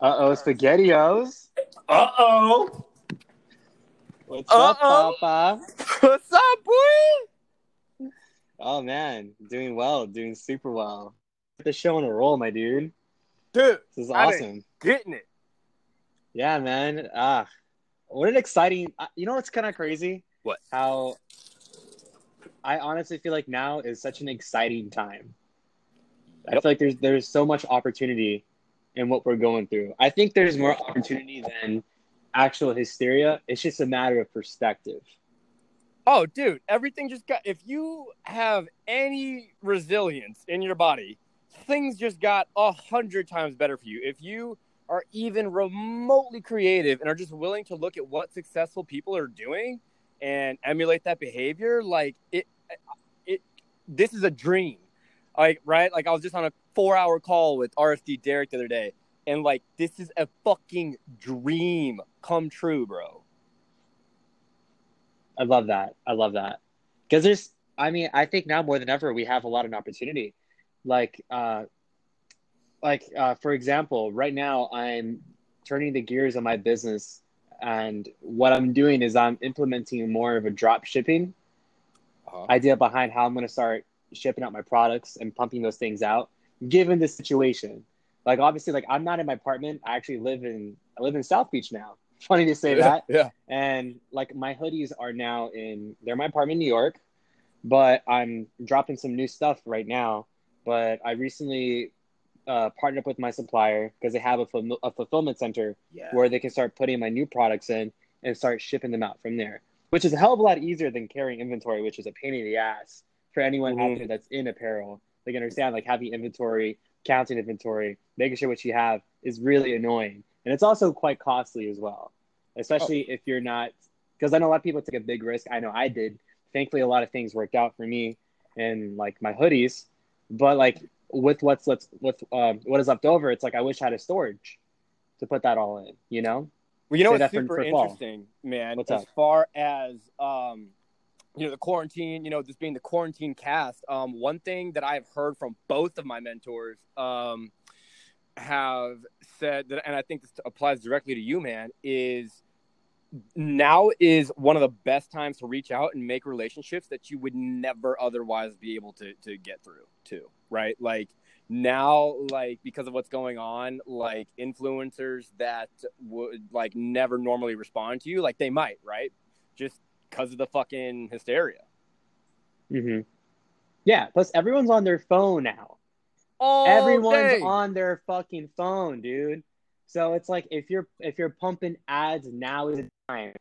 Uh oh, SpaghettiOs. Uh oh. What's up, Uh-oh. Papa? What's up, boy? Oh man, doing well, doing super well. The show on a roll, my dude. Dude, This is awesome. getting it. Yeah, man. Ah, what an exciting. uh, You know what's kind of crazy? What? How I honestly feel like now is such an exciting time. I feel like there's there's so much opportunity in what we're going through. I think there's more opportunity than actual hysteria. It's just a matter of perspective. Oh, dude, everything just got. If you have any resilience in your body, things just got a hundred times better for you. If you are even remotely creative and are just willing to look at what successful people are doing and emulate that behavior, like it, it, this is a dream. Like, right? Like, I was just on a four hour call with RFD Derek the other day, and like, this is a fucking dream come true, bro. I love that. I love that. Because there's, I mean, I think now more than ever we have a lot of opportunity. Like, uh, like uh, for example, right now I'm turning the gears on my business, and what I'm doing is I'm implementing more of a drop shipping Uh-huh. idea behind how I'm going to start shipping out my products and pumping those things out. Given the situation, like obviously, like I'm not in my apartment. I actually live in I live in South Beach now. Funny to say that Yeah. and like my hoodies are now in they're in my apartment in New York, but I'm dropping some new stuff right now. But I recently uh, partnered up with my supplier because they have a, ful- a fulfillment center Yeah. where they can start putting my new products in and start shipping them out from there, which is a hell of a lot easier than carrying inventory, which is a pain in the ass for anyone out Mhm. there that's in apparel. They can understand like having inventory, counting inventory, making sure what you have is really annoying, and it's also quite costly as well, especially if you're not. Because I know a lot of people take a big risk. I know I did. Thankfully, a lot of things worked out for me and like my hoodies, but like with what's let's with um, what is left over, it's like I wish I had a storage to put that all in. You know? Well, you know Say what's for- super for fall. interesting, man? What's as up? far as um, you know, the quarantine, you know, this being the quarantine cast, um, one thing that I've heard from both of my mentors um, have said that, and I think this applies directly to you, man, is now is one of the best times to reach out and make relationships that you would never otherwise be able to to get through to, right? Like now like because of what's going on like influencers that would like never normally respond to you like they might right just because of the fucking hysteria Mm-hmm. Yeah. Plus, everyone's on their phone now. All everyone's day. on their fucking phone, dude. So it's like if you're if you're pumping ads, now is the time.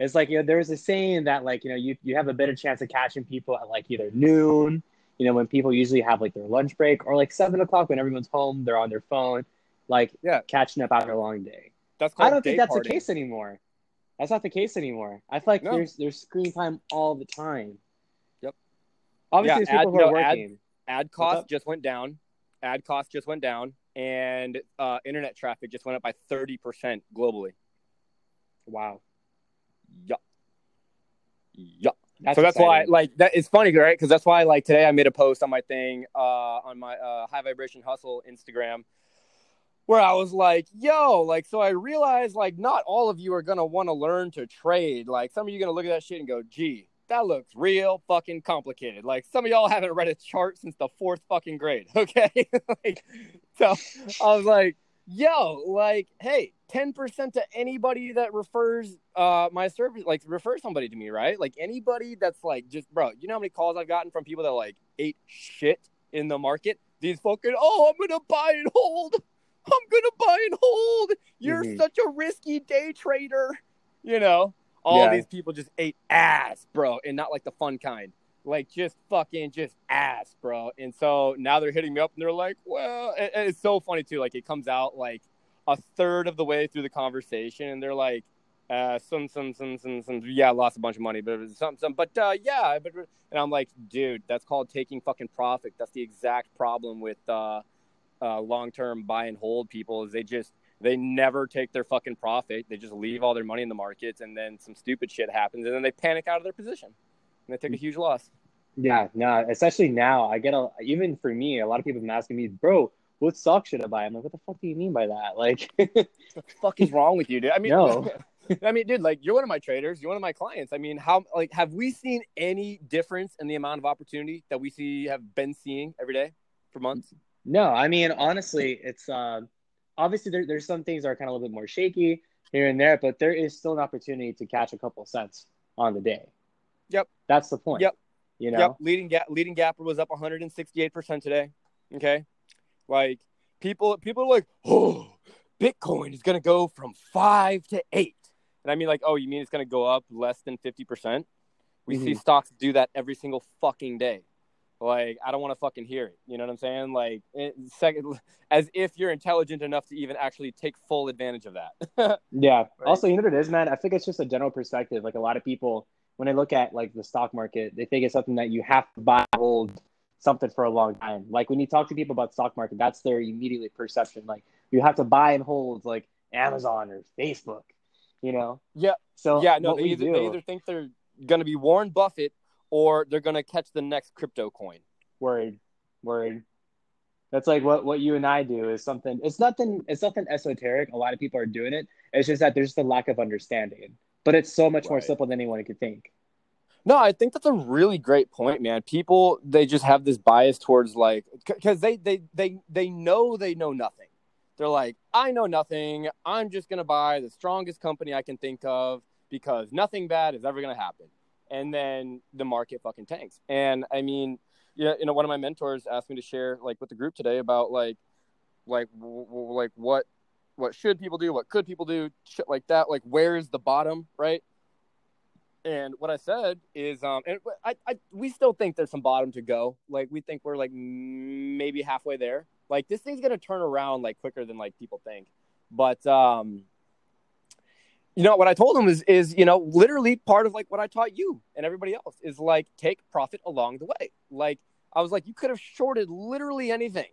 It's like you know, there's a saying that like you know you you have a better chance of catching people at like either noon, you know, when people usually have like their lunch break, or like seven o'clock when everyone's home, they're on their phone, like Yeah. catching up after a long day. that's I don't think that's partying. the case anymore. That's not the case anymore. I feel like No. there's there's screen time all the time. Yep. Obviously, Yeah, ad- no, ad- working. ad up? cost just went down ad cost just went down and uh, internet traffic just went up by 30% globally wow. yup yup That's so that's why like that it's funny right because that's why like today i made a post on my thing uh on my uh high vibration hustle instagram where i was like yo like so i realized like not all of you are gonna want to learn to trade. Like some of you are gonna look at that shit and go gee that looks real fucking complicated. Like some of y'all haven't read a chart since the fourth fucking grade okay? Like so i was like yo like hey 10% to anybody that refers uh my service like refer somebody to me right? Like anybody that's like just bro you know how many calls i've gotten from people that like ate shit in the market? These fucking oh i'm gonna buy and hold i'm gonna buy and hold. You're Mhm. such a risky day trader. You know all Yeah. these people just ate ass bro and not like the fun kind. Like just fucking just ass bro. And so now they're hitting me up and they're like well and it's so funny too. Like it comes out like a third of the way through the conversation and they're like uh some some some some some yeah lost a bunch of money but some some but uh yeah but and i'm like dude that's called taking fucking profit. That's the exact problem with uh uh long-term buy and hold people is they just they never take their fucking profit they just leave all their money in the markets and then some stupid shit happens and then they panic out of their position and they take a huge loss Yeah, no, especially now. I get a even for me, a lot of people have been asking me, bro, what stock should I buy? I'm like, what the fuck do you mean by that? Like, what the fuck is wrong with you, dude? I mean, No. I mean, dude, like you're one of my traders, you're one of my clients. I mean, how like have we seen any difference in the amount of opportunity that we see have been seeing every day for months? No, I mean, honestly, it's um, obviously there, there's some things that are kind of a little bit more shaky here and there, but there is still an opportunity to catch a couple cents on the day. Yep. That's the point. Yep. You know, Yep, leading gap leading gapper was up 168% today. Okay? Like people people are like, "Oh, Bitcoin is going to go from 5 to 8." And I mean like, "Oh, you mean it's going to go up less than 50%?" We see Mhm. stocks do that every single fucking day. Like, I don't want to fucking hear it. You know what I'm saying? Like, it, second, as if you're intelligent enough to even actually take full advantage of that. Yeah. Right. Also, you know what it is, man? I think it's just a general perspective. Like a lot of people, when they look at like the stock market, they think it's something that you have to buy, hold something for a long time. Like when you talk to people about stock market, that's their immediately perception. Like you have to buy and hold like Amazon or Facebook, you know? Yeah. So yeah, no, they either, do, they either think they're going to be Warren Buffett or they're going to catch the next crypto coin. word, word. That's like what, what you and I do is something. It's nothing. It's nothing esoteric. A lot of people are doing it. It's just that there's just a lack of understanding. But it's so much more simple than anyone could think. No, I think that's a really great point, man. People they just have this bias towards like because they they they they know they know nothing. They're like, I know nothing. I'm just gonna buy the strongest company I can think of because nothing bad is ever gonna happen. And then the market fucking tanks. And I mean, yeah, you know, one of my mentors asked me to share like with the group today about like like w- w- like what what should people do, what could people do, shit like that. Like where's the bottom, right? And what I said is, um, and I, I, we still think there's some bottom to go. Like we think we're like maybe halfway there. Like this thing's gonna turn around like quicker than like people think. But um, you know what I told him is, is you know, literally part of like what I taught you and everybody else is like take profit along the way. Like I was like, you could have shorted literally anything,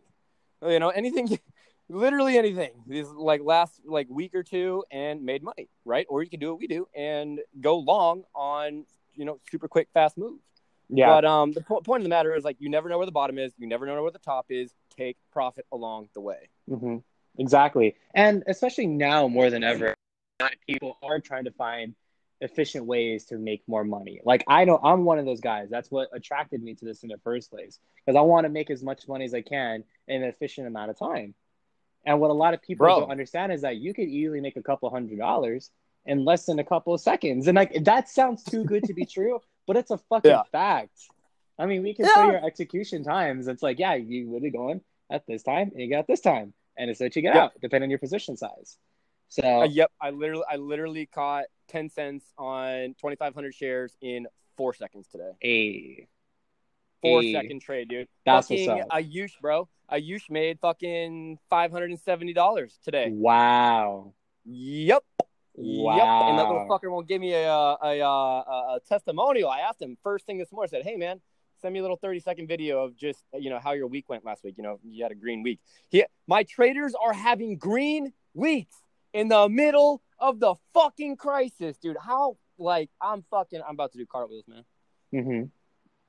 you know, anything, literally anything. These like last like week or two and made money, right? Or you can do what we do and go long on you know super quick fast moves. Yeah. But um, the po- point of the matter is like you never know where the bottom is, you never know where the top is. Take profit along the way. Mm-hmm. Exactly. And especially now more than ever, people are trying to find efficient ways to make more money. Like I know I'm one of those guys. That's what attracted me to this in the first place because I want to make as much money as I can in an efficient amount of time. And what a lot of people Bro. don't understand is that you could easily make a couple hundred dollars in less than a couple of seconds. And like that sounds too good to be true, but it's a fucking Yeah. fact. I mean, we can show Yeah. your execution times. It's like, yeah, you would really going at this time and you got this time. And it's what you get Yeah. out, depending on your position size. So Uh, yep, I literally I literally caught ten cents on twenty five hundred shares in four seconds today. a Four Hey. second trade, dude. That's fucking what's up. Ayush, bro. Ayush made fucking five hundred and seventy dollars today. wow. Yep. Yep. And that little fucker won't give me a, a, a, a, a testimonial. I asked him first thing this morning. I said, "Hey, man, send me a little thirty second video of just you know how your week went last week. You know, you had a green week. He, my traders are having green weeks in the middle of the fucking crisis, dude. How like I'm fucking I'm about to do cartwheels, man. Mm-hmm.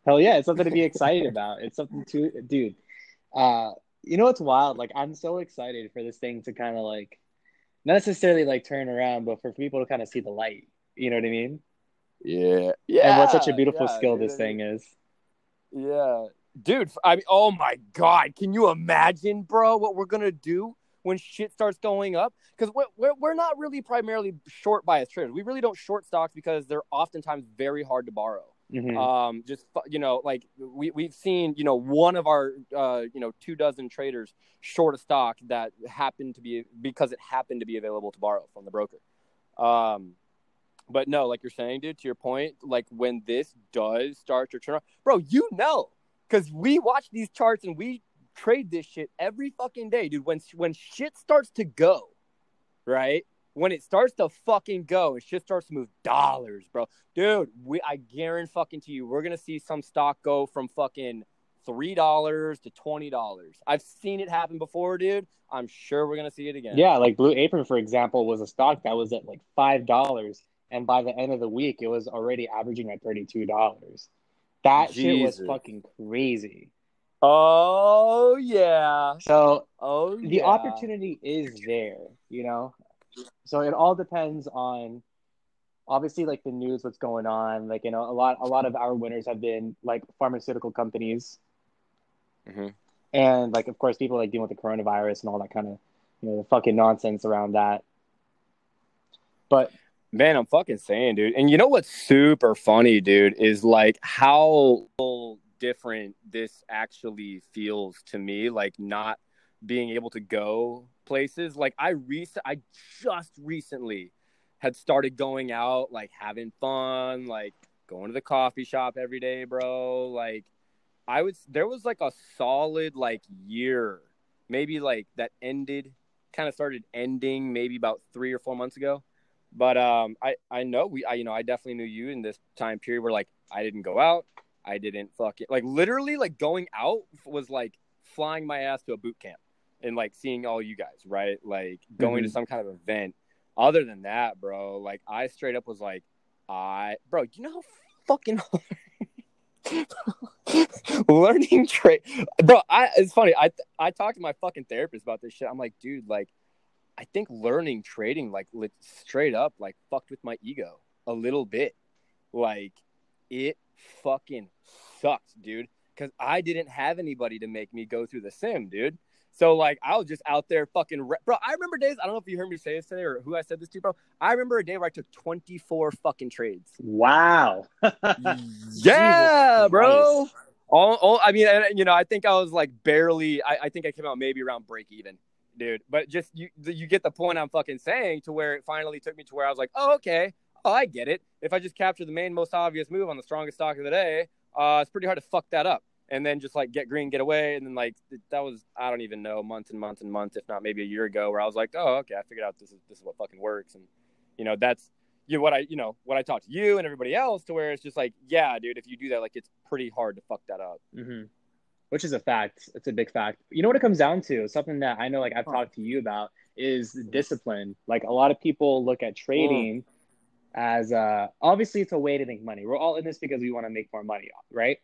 Hell yeah, it's something to be excited about. It's something to, dude. Uh, you know what's wild? Like I'm so excited for this thing to kind of like, not necessarily like turn around, but for people to kind of see the light. You know what I mean? Yeah. Yeah. and what such a beautiful yeah, skill dude, this thing is. Yeah. Dude, I mean, oh my God. Can you imagine, bro, what we're going to do when shit starts going up? Because we're, we're, not really primarily short bias traders. We really don't short stocks because they're oftentimes very hard to borrow. Mhm. Um, just, you know, like we, we've seen, you know, one of our, uh, you know, two dozen traders short a stock that happened to be because it happened to be available to borrow from the broker. Um, but no, like you're saying, dude, to your point, like when this does start to turn around, bro, you know, because we watch these charts and we trade this shit every fucking day, dude. When when shit starts to go, right? When it starts to fucking go and shit starts to move dollars, bro, dude, we I guarantee fucking to you, we're gonna see some stock go from fucking three dollars to twenty dollars. I've seen it happen before, dude. I'm sure we're gonna see it again. Yeah, like Blue Apron, for example, was a stock that was at like five dollars, and by the end of the week, it was already averaging at thirty-two dollars. That shit was fucking crazy. Oh yeah. So Oh the yeah. opportunity is there, you know. So it all depends on obviously like the news, what's going on. Like you know, a lot a lot of our winners have been like pharmaceutical companies, Mhm. and like of course people like dealing with the coronavirus and all that kind of you know the fucking nonsense around that. But Man, I'm fucking saying, dude. And you know what's super funny, dude, is like how different this actually feels to me. Like not being able to go places. Like I rec- I just recently had started going out, like having fun, like going to the coffee shop every day, bro. Like I was there was like a solid like year, maybe like that ended, kind of started ending maybe about three or four months ago. But um, I I know we I you know I definitely knew you in this time period where like I didn't go out, I didn't fucking like literally like going out was like flying my ass to a boot camp and like seeing all you guys, right? Like going to Mhm. some kind of event. Other than that, bro, like I straight up was like, I bro, you know how fucking learning trade, bro. I it's funny. I I talked to my fucking therapist about this shit. I'm like, dude, like, I think learning trading, like, li- straight up, like, fucked with my ego a little bit. Like, it fucking sucked, dude. Because I didn't have anybody to make me go through the sim, dude. So like I was just out there fucking re- bro. I remember days. I don't know if you heard me say this today or who I said this to, bro. I remember a day where I took 24 fucking trades. wow, yeah, bro. All, all, I mean, and, you know, I think I was like barely. I, I think I came out maybe around break even, dude. But just you, you get the point I'm fucking saying to where it finally took me to where I was like, oh, okay, oh, I get it. If I just capture the main most obvious move on the strongest stock of the day, uh, it's pretty hard to fuck that up. And then just like get green, get away, and then like that was I don't even know months and months and months, if not maybe a year ago, where I was like, oh, okay, I figured out this is this is what fucking works, and you know that's you know, what I you know what I talked to you and everybody else to where it's just like, yeah, dude, if you do that, like it's pretty hard to fuck that up. hmm Which is a fact. It's a big fact. You know what it comes down to? Something that I know, like I've talked to you about, is discipline. Like a lot of people look at trading as uh, obviously it's a way to make money. We're all in this because we want to make more money, right?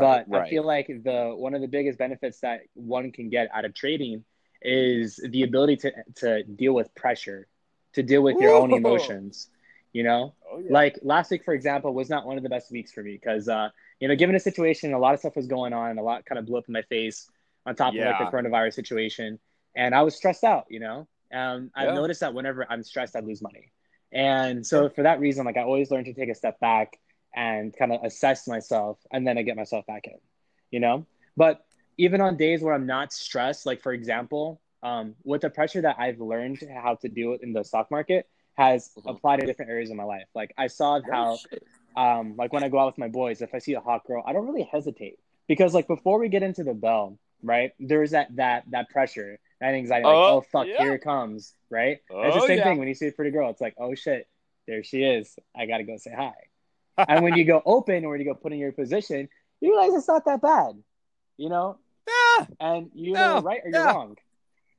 but I feel like the one of the biggest benefits that one can get out of trading is the ability to to deal with pressure, to deal with your own emotions. You know, oh, yeah. like last week, for example, was not one of the best weeks for me because, uh, you know, given a situation, a lot of stuff was going on, a lot kind of blew up in my face on top of like the coronavirus situation, and I was stressed out. You know, um, I've Yeah. noticed that whenever I'm stressed, I lose money, and so for that reason, like I always learn to take a step back and kind of assess myself, and then I get myself back in. You know, but even on days where I'm not stressed, like for example, um, with the pressure that I've learned how to deal with in the stock market has Mhm. applied to different areas of my life. Like I saw how, um, like when I go out with my boys, if I see a hot girl, I don't really hesitate because like before we get into the bell, right? There's that that that pressure, that anxiety, like Oh, oh, fuck, yeah. here it comes, right? Oh, it's the Oh, same yeah. thing when you see a pretty girl. It's like oh shit, there she is. I gotta go say hi. and when you go open or when you go put in your position, you realize it's not that bad, you know. Yeah. And you're Yeah, right or you're wrong.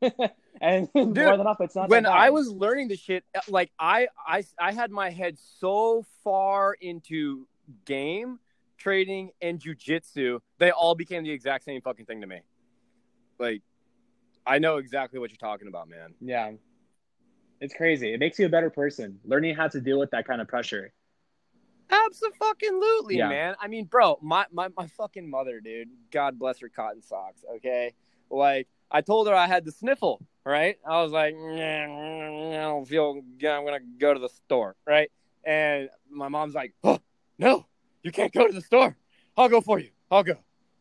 and more than it's not when that bad. I was learning the shit, uh, like I, I, I had my head so far into game trading and jujitsu, they all became the exact same fucking thing to me. Like, I know exactly what you're talking about, man. Yeah. It's crazy. It makes you a better person. Learning how to deal with that kind of pressure. Absolutely, Yeah. man. I mean, bro, my, my my fucking mother, dude. God bless her cotton socks. Okay, like I told her I had the sniffle. Right? I was like, "Nah, I don't feel good. I'm gonna go to the store. Right? And my mom's like, oh, no, you can't go to the store. I'll go for you. I'll go.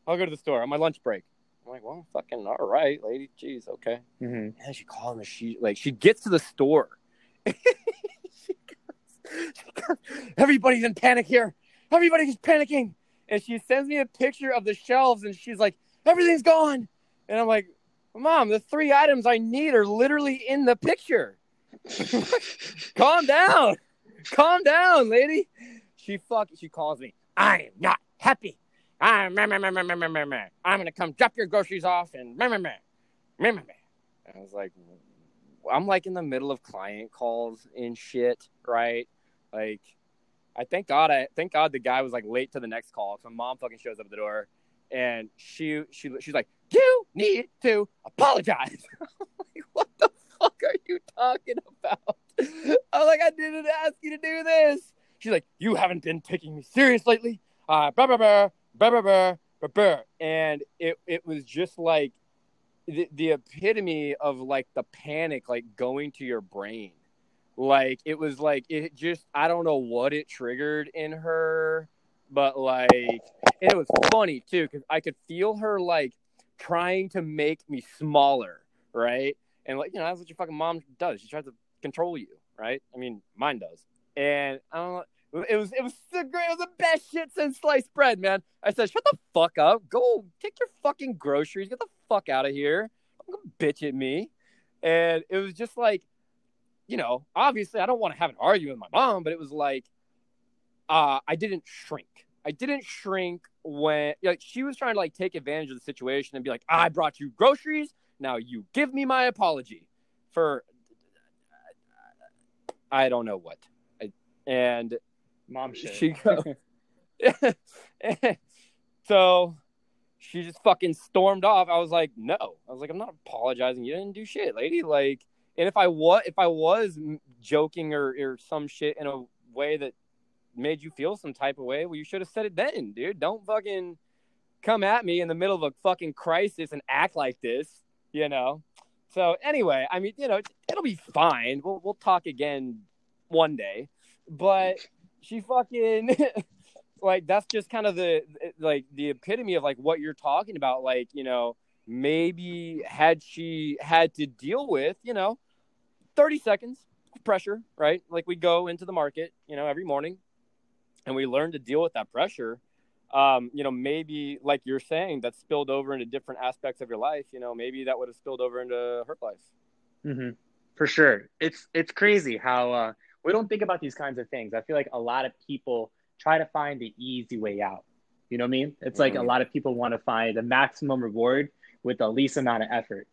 I'll go to the store on my lunch break. I'm like, well, fucking all right, lady. Jeez, okay. Mm-hmm. And she called me. She like she gets to the store. she goes, she goes, Everybody's in panic here. Everybody's panicking. And she sends me a picture of the shelves, and she's like, "Everything's gone." And I'm like, "Mom, the three items I need are literally in the picture. Calm down, calm down, lady." She fuck. She calls me. I am not happy. I'm. I'm gonna come drop your groceries off and. I was like, I'm like in the middle of client calls and shit, right? Like, I thank God, I thank God the guy was like late to the next call. So my mom fucking shows up at the door, and she she she's like, "You need to apologize." Like, what the fuck are you talking about? I'm like, I didn't ask you to do this. She's like, you haven't been taking me serious lately. Uh, blah, blah, blah, blah, blah, blah, blah, blah. And it, it was just like the, the epitome of like the panic, like going to your brain. Like it was like, it just, I don't know what it triggered in her, but like, it was funny too, because I could feel her like trying to make me smaller, right? And like, you know, that's what your fucking mom does. She tries to control you, right? I mean, mine does. And I don't know. It was it was the great. It was the best shit since sliced bread, man. I said, "Shut the fuck up. Go take your fucking groceries. Get the fuck out of here. Don't bitch at me." And it was just like, you know, obviously I don't want to have an argument with my mom, but it was like, uh, I didn't shrink. I didn't shrink when like she was trying to like take advantage of the situation and be like, "I brought you groceries. Now you give me my apology for I don't know what." I, and Mom shit. she go. so she just fucking stormed off. I was like, no. I was like, I'm not apologizing. You didn't do shit, lady. Like, and if I was, if I was joking or or some shit in a way that made you feel some type of way, well, you should have said it then, dude. Don't fucking come at me in the middle of a fucking crisis and act like this, you know. So anyway, I mean, you know, it'll be fine. We'll we'll talk again one day, but she fucking like that's just kind of the like the epitome of like what you're talking about. Like you know maybe had she had to deal with you know 30 seconds pressure right? Like we go into the market you know every morning and we learn to deal with that pressure. Um, you know maybe like you're saying that spilled over into different aspects of your life you know maybe that would have spilled over into her life. Mm-hmm. for sure. It's it's crazy how uh we don't think about these kinds of things. I feel like a lot of people try to find the easy way out. You know what I mean? It's like mm-hmm. a lot of people want to find the maximum reward with the least amount of effort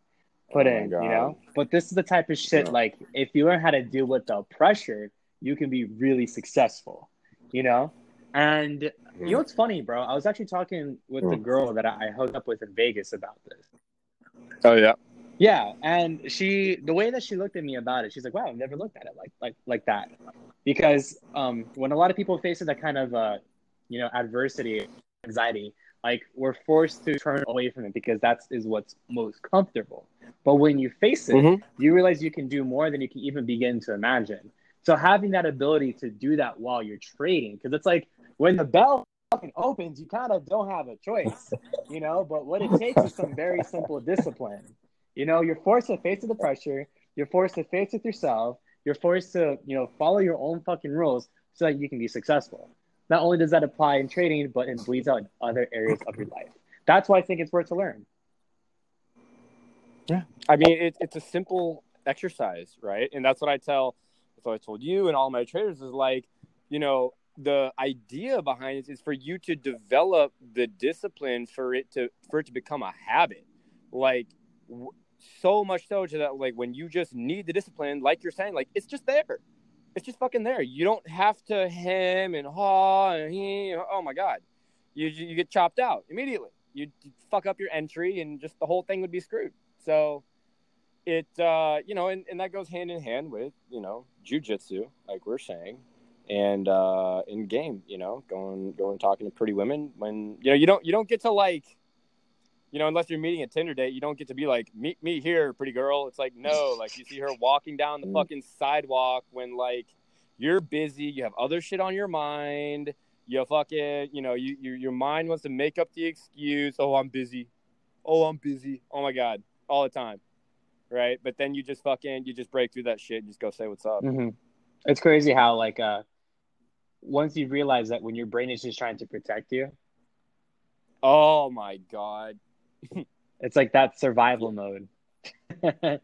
put oh in, you know? But this is the type of shit yeah. like if you learn how to deal with the pressure, you can be really successful, you know? And mm-hmm. you know what's funny, bro? I was actually talking with mm-hmm. the girl that I hooked up with in Vegas about this. Oh yeah. Yeah, and she the way that she looked at me about it, she's like, "Wow, I've never looked at it like like like that." Because um, when a lot of people face that kind of uh, you know adversity, anxiety, like we're forced to turn away from it because that is what's most comfortable. But when you face it, mm-hmm. you realize you can do more than you can even begin to imagine. So having that ability to do that while you're trading, because it's like when the bell fucking opens, you kind of don't have a choice, you know. But what it takes is some very simple discipline you know, you're forced to face the pressure. You're forced to face it yourself. You're forced to, you know, follow your own fucking rules so that you can be successful. Not only does that apply in trading, but it bleeds out in other areas of your life. That's why I think it's worth to learn. Yeah, I mean, it, it's a simple exercise, right? And that's what I tell. That's what I told you and all my traders is like, you know, the idea behind it is for you to develop the discipline for it to for it to become a habit. Like so much so to that like when you just need the discipline, like you're saying, like it's just there. It's just fucking there. You don't have to hem and haw and he. Oh my god, you you get chopped out immediately. You fuck up your entry and just the whole thing would be screwed. So it uh you know and, and that goes hand in hand with you know jujitsu like we're saying and uh in game you know going going talking to pretty women when you know you don't you don't get to like you know, unless you're meeting a Tinder date, you don't get to be like, meet me here, pretty girl. It's like, no, like you see her walking down the mm. fucking sidewalk when like you're busy, you have other shit on your mind, you fucking, you know, you, you your mind wants to make up the excuse, oh, I'm busy. Oh, I'm busy. Oh my God. All the time. Right. But then you just fucking, you just break through that shit and just go say what's up. Mm-hmm. It's crazy how, like, uh, once you realize that when your brain is just trying to protect you. Oh my God it's like that survival mode.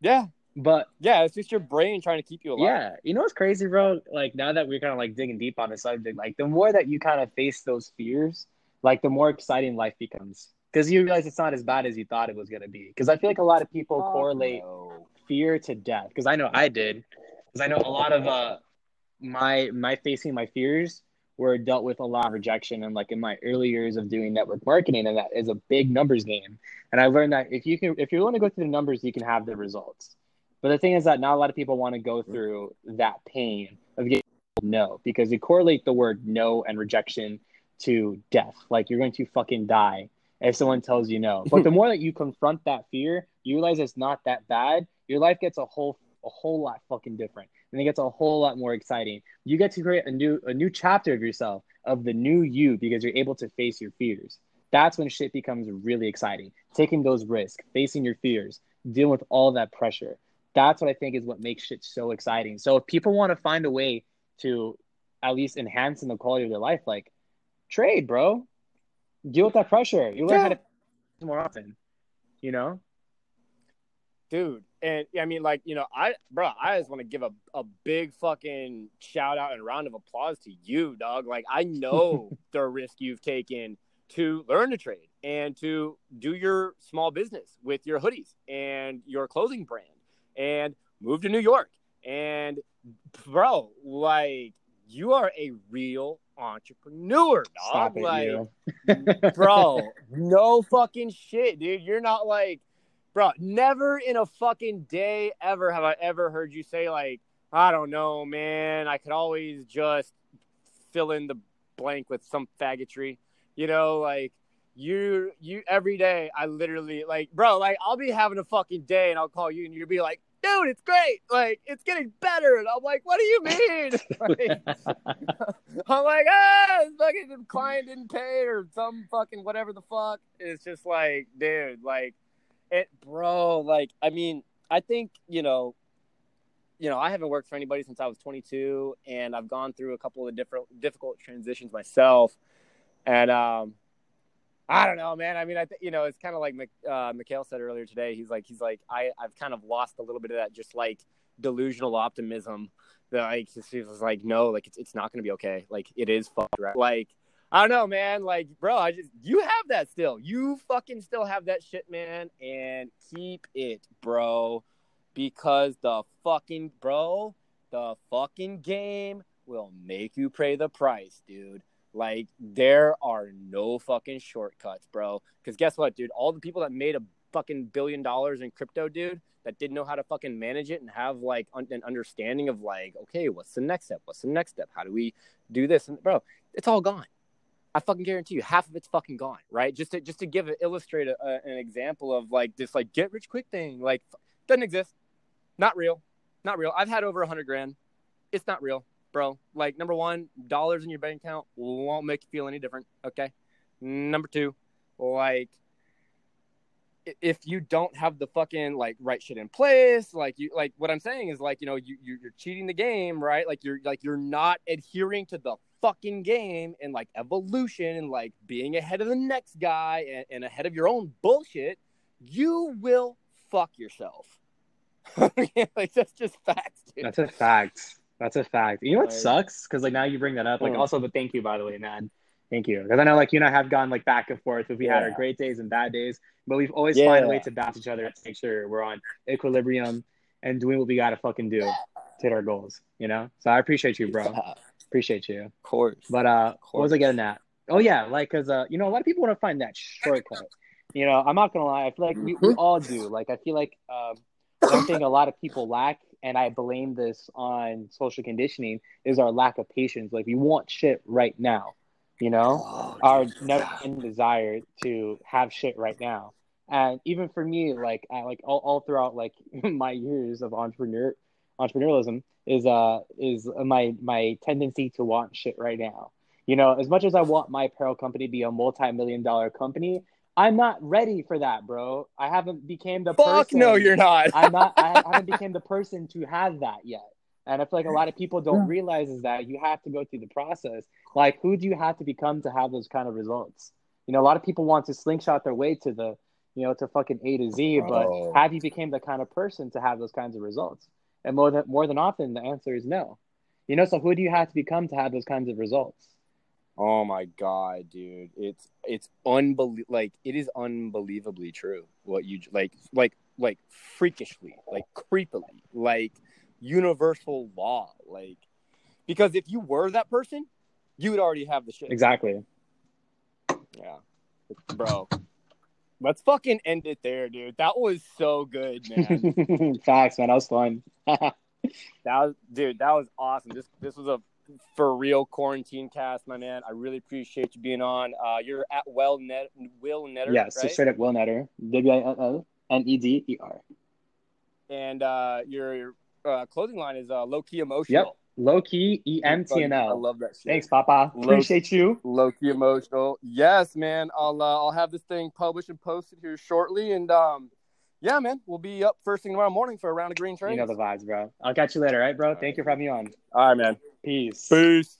yeah. But yeah, it's just your brain trying to keep you alive. Yeah. You know what's crazy, bro? Like now that we're kind of like digging deep on the subject, like the more that you kind of face those fears, like the more exciting life becomes. Because you realize it's not as bad as you thought it was gonna be. Because I feel like a lot of people oh, correlate no. fear to death. Because I know I did. Because I know a lot of uh my my facing my fears where it dealt with a lot of rejection and like in my early years of doing network marketing and that is a big numbers game. And i learned that if you can if you're willing to go through the numbers you can have the results. But the thing is that not a lot of people want to go mm-hmm. through that pain of getting no because they correlate the word no and rejection to death. Like you're going to fucking die if someone tells you no. But the more that you confront that fear you realize it's not that bad your life gets a whole a whole lot fucking different and it gets a whole lot more exciting. You get to create a new a new chapter of yourself, of the new you, because you're able to face your fears. That's when shit becomes really exciting. Taking those risks, facing your fears, dealing with all that pressure. That's what I think is what makes shit so exciting. So if people want to find a way to at least enhance in the quality of their life, like trade, bro. Deal with that pressure. You learn yeah. how to more often. You know? Dude, and I mean, like, you know, I, bro, I just want to give a, a big fucking shout out and round of applause to you, dog. Like, I know the risk you've taken to learn to trade and to do your small business with your hoodies and your clothing brand and move to New York. And, bro, like, you are a real entrepreneur, dog. It, like, bro, no fucking shit, dude. You're not like, bro, never in a fucking day ever have I ever heard you say like, I don't know, man. I could always just fill in the blank with some faggotry, you know, like you you every day I literally like bro like I'll be having a fucking day and I'll call you and you'll be like dude it's great. Like it's getting better. And I'm like what do you mean? Like, I'm like ah fucking client didn't pay or some fucking whatever the fuck. It's just like dude like it, bro, like, I mean, I think, you know, you know, I haven't worked for anybody since I was 22, and I've gone through a couple of different difficult transitions myself. And um, I don't know, man. I mean, I think you know, it's kind of like uh, Mikhail said earlier today. He's like, he's like, I I've kind of lost a little bit of that, just like delusional optimism. That like, he was like, no, like it's it's not gonna be okay. Like it is fucked, right? Like I don't know, man. Like, bro, I just you have that still. You fucking still have that shit, man, and keep it, bro. Because the fucking bro, the fucking game will make you pay the price, dude. Like, there are no fucking shortcuts, bro. Because guess what, dude? All the people that made a fucking billion dollars in crypto, dude, that didn't know how to fucking manage it and have like un- an understanding of like, okay, what's the next step? What's the next step? How do we do this? And bro, it's all gone. I fucking guarantee you, half of it's fucking gone, right? Just to just to give it, illustrate a, a, an example of like this, like get rich quick thing, like doesn't exist, not real, not real. I've had over a hundred grand, it's not real, bro. Like number one, dollars in your bank account won't make you feel any different. Okay, number two, like if you don't have the fucking like right shit in place, like you like what I'm saying is like you know you you're cheating the game, right? Like you're like you're not adhering to the fucking game and like evolution and like being ahead of the next guy and, and ahead of your own bullshit, you will fuck yourself. like that's just facts. Dude. That's a fact. That's a fact. You know what like, sucks? Because like now you bring that up. Like mm. also, but thank you by the way, man. Thank you. Because I know like you and I have gone like back and forth. If we yeah. had our great days and bad days, but we've always yeah. find a way to balance each other to make sure we're on equilibrium and doing what we gotta fucking do to hit our goals. You know. So I appreciate you, bro. Appreciate you. Of course. But uh, course. what was I getting at? Oh yeah, like because uh, you know, a lot of people want to find that shortcut. You know, I'm not gonna lie. I feel like we, we mm-hmm. all do. Like I feel like um, one thing a lot of people lack, and I blame this on social conditioning, is our lack of patience. Like we want shit right now. You know, oh, our never ending desire to have shit right now. And even for me, like I, like all, all throughout like my years of entrepreneur entrepreneurialism, is uh is my my tendency to want shit right now. You know, as much as I want my apparel company to be a multi-million dollar company, I'm not ready for that, bro. I haven't became the Fuck person. no, you're not. I'm not. I haven't became the person to have that yet. And I feel like a lot of people don't realize is that you have to go through the process. Like, who do you have to become to have those kind of results? You know, a lot of people want to slingshot their way to the, you know, to fucking A to Z. But have you became the kind of person to have those kinds of results? And more than more than often, the answer is no. You know, so who do you have to become to have those kinds of results? Oh my god, dude! It's it's unbelievable. Like it is unbelievably true. What you like, like, like freakishly, like creepily, like universal law. Like because if you were that person, you would already have the shit. Exactly. Yeah, bro. Let's fucking end it there, dude. That was so good, man. Facts, man. That was fun. that was, dude. That was awesome. This this was a for real quarantine cast, my man. I really appreciate you being on. Uh, you're at Well Net Will Neder. yes, right? straight up Will Neder. W I L L N E D E R. and uh, your uh, clothing line is uh, low key emotional. Yep. Low key E M T N I love that shit. Thanks, Papa. Low- Appreciate you. Low key emotional. Yes, man. I'll uh, I'll have this thing published and posted here shortly, and um, yeah, man, we'll be up first thing tomorrow morning for a round of green trains. You know the vibes, bro. I'll catch you later, all right, bro? Thank you for having me on. All right, man. Peace. Peace.